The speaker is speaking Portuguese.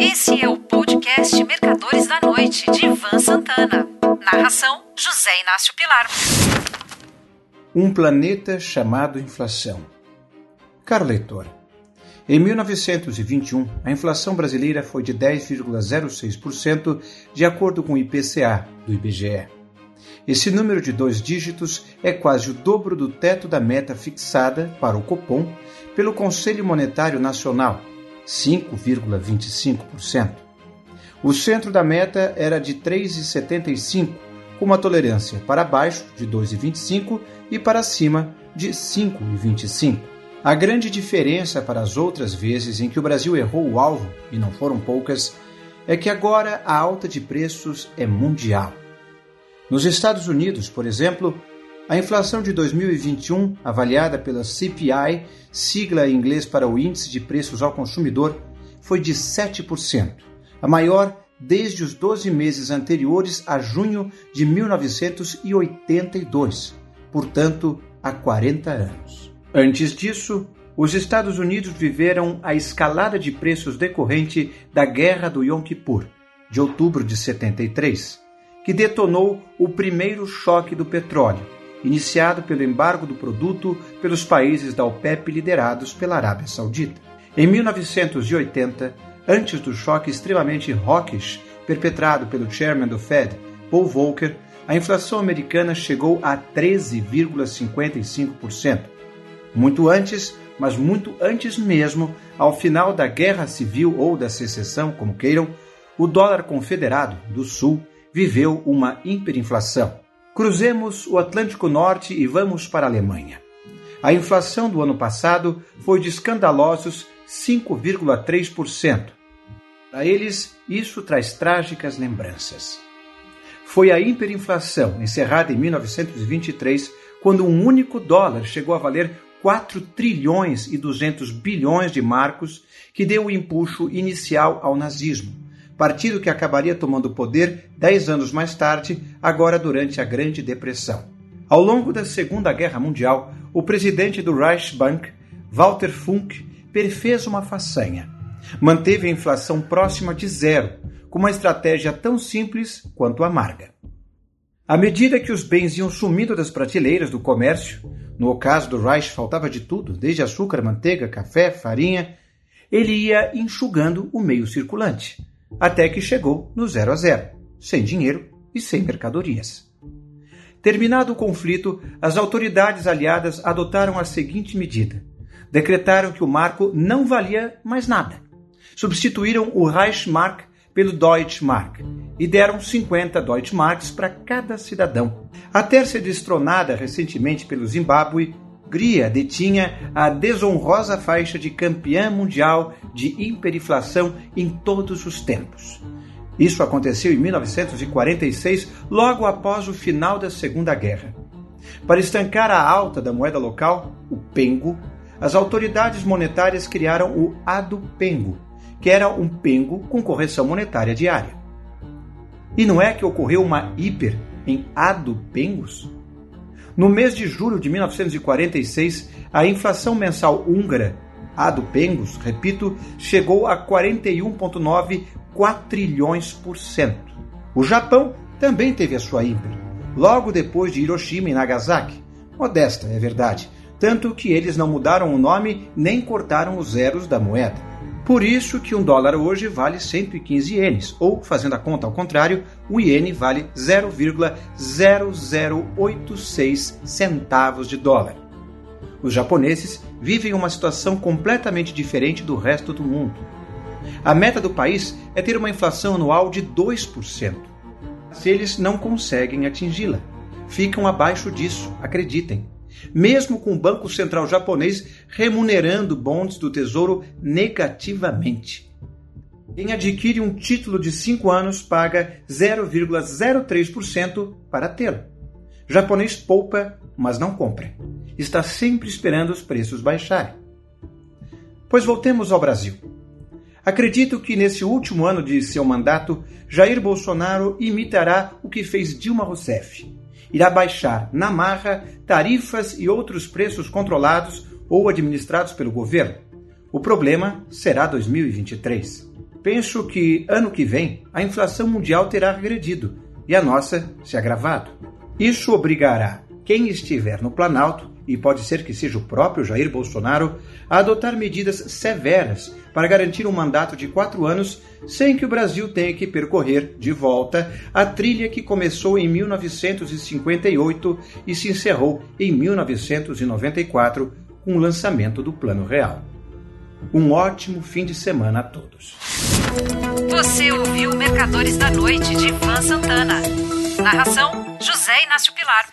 Esse é o podcast Mercadores da Noite, de Ivan Santana. Narração: José Inácio Pilar. Um planeta chamado inflação. Caro leitor, em 1921, a inflação brasileira foi de 10,06%, de acordo com o IPCA do IBGE. Esse número de dois dígitos é quase o dobro do teto da meta fixada para o Copom pelo Conselho Monetário Nacional, 5,25%. O centro da meta era de 3,75, com uma tolerância para baixo de 2,25 e para cima de 5,25. A grande diferença para as outras vezes em que o Brasil errou o alvo, e não foram poucas, é que agora a alta de preços é mundial. Nos Estados Unidos, por exemplo, a inflação de 2021, avaliada pela CPI, sigla em inglês para o Índice de Preços ao Consumidor, foi de 7%, a maior desde os 12 meses anteriores a junho de 1982, portanto, há 40 anos. Antes disso, os Estados Unidos viveram a escalada de preços decorrente da Guerra do Yom Kippur, de outubro de 73, que detonou o primeiro choque do petróleo iniciado pelo embargo do produto pelos países da OPEP liderados pela Arábia Saudita. Em 1980, antes do choque extremamente hawkish perpetrado pelo chairman do Fed, Paul Volcker, a inflação americana chegou a 13,55%. Muito antes, mas muito antes mesmo, ao final da Guerra Civil ou da Secessão, como queiram, o dólar confederado do Sul viveu uma hiperinflação. Cruzemos o Atlântico Norte e vamos para a Alemanha. A inflação do ano passado foi de escandalosos 5,3%. Para eles, isso traz trágicas lembranças. Foi a hiperinflação, encerrada em 1923, quando um único dólar chegou a valer 4 trilhões e 200 bilhões de marcos, que deu o impulso inicial ao nazismo partido que acabaria tomando o poder dez anos mais tarde, agora durante a Grande Depressão. Ao longo da Segunda Guerra Mundial, o presidente do Reichsbank, Walter Funk, perfez uma façanha. Manteve a inflação próxima de zero, com uma estratégia tão simples quanto amarga. À medida que os bens iam sumindo das prateleiras do comércio, no caso do Reich faltava de tudo, desde açúcar, manteiga, café, farinha, ele ia enxugando o meio circulante até que chegou no zero a zero, sem dinheiro e sem mercadorias. Terminado o conflito, as autoridades aliadas adotaram a seguinte medida: decretaram que o marco não valia mais nada. Substituíram o Reichsmark pelo Deutschmark e deram 50 Deutschmarks para cada cidadão. A ter sido destronada recentemente pelo Zimbábue, Gria detinha a desonrosa faixa de campeã mundial de hiperinflação em todos os tempos. Isso aconteceu em 1946, logo após o final da Segunda Guerra. Para estancar a alta da moeda local, o pengo, as autoridades monetárias criaram o Pengo, que era um pengo com correção monetária diária. E não é que ocorreu uma hiper em Pengos? No mês de julho de 1946, a inflação mensal húngara, a do Pengos, repito, chegou a 41,9 quatrilhões por cento. O Japão também teve a sua ímpar, logo depois de Hiroshima e Nagasaki. Modesta, é verdade, tanto que eles não mudaram o nome nem cortaram os zeros da moeda. Por isso que um dólar hoje vale 115 ienes, ou, fazendo a conta ao contrário, o iene vale 0,0086 centavos de dólar. Os japoneses vivem uma situação completamente diferente do resto do mundo. A meta do país é ter uma inflação anual de 2%. Se eles não conseguem atingi-la, ficam abaixo disso, acreditem mesmo com o Banco Central japonês remunerando bonds do Tesouro negativamente. Quem adquire um título de 5 anos paga 0,03% para tê-lo. Japonês poupa, mas não compra. Está sempre esperando os preços baixarem. Pois voltemos ao Brasil. Acredito que nesse último ano de seu mandato, Jair Bolsonaro imitará o que fez Dilma Rousseff irá baixar na marra tarifas e outros preços controlados ou administrados pelo governo. O problema será 2023. penso que ano que vem a inflação mundial terá regredido e a nossa se agravado. Isso obrigará quem estiver no Planalto, e pode ser que seja o próprio Jair Bolsonaro, a adotar medidas severas para garantir um mandato de quatro anos sem que o Brasil tenha que percorrer de volta a trilha que começou em 1958 e se encerrou em 1994 com o lançamento do Plano Real. Um ótimo fim de semana a todos. Você ouviu Mercadores da Noite de Ivan Santana. Narração: José Inácio Pilar.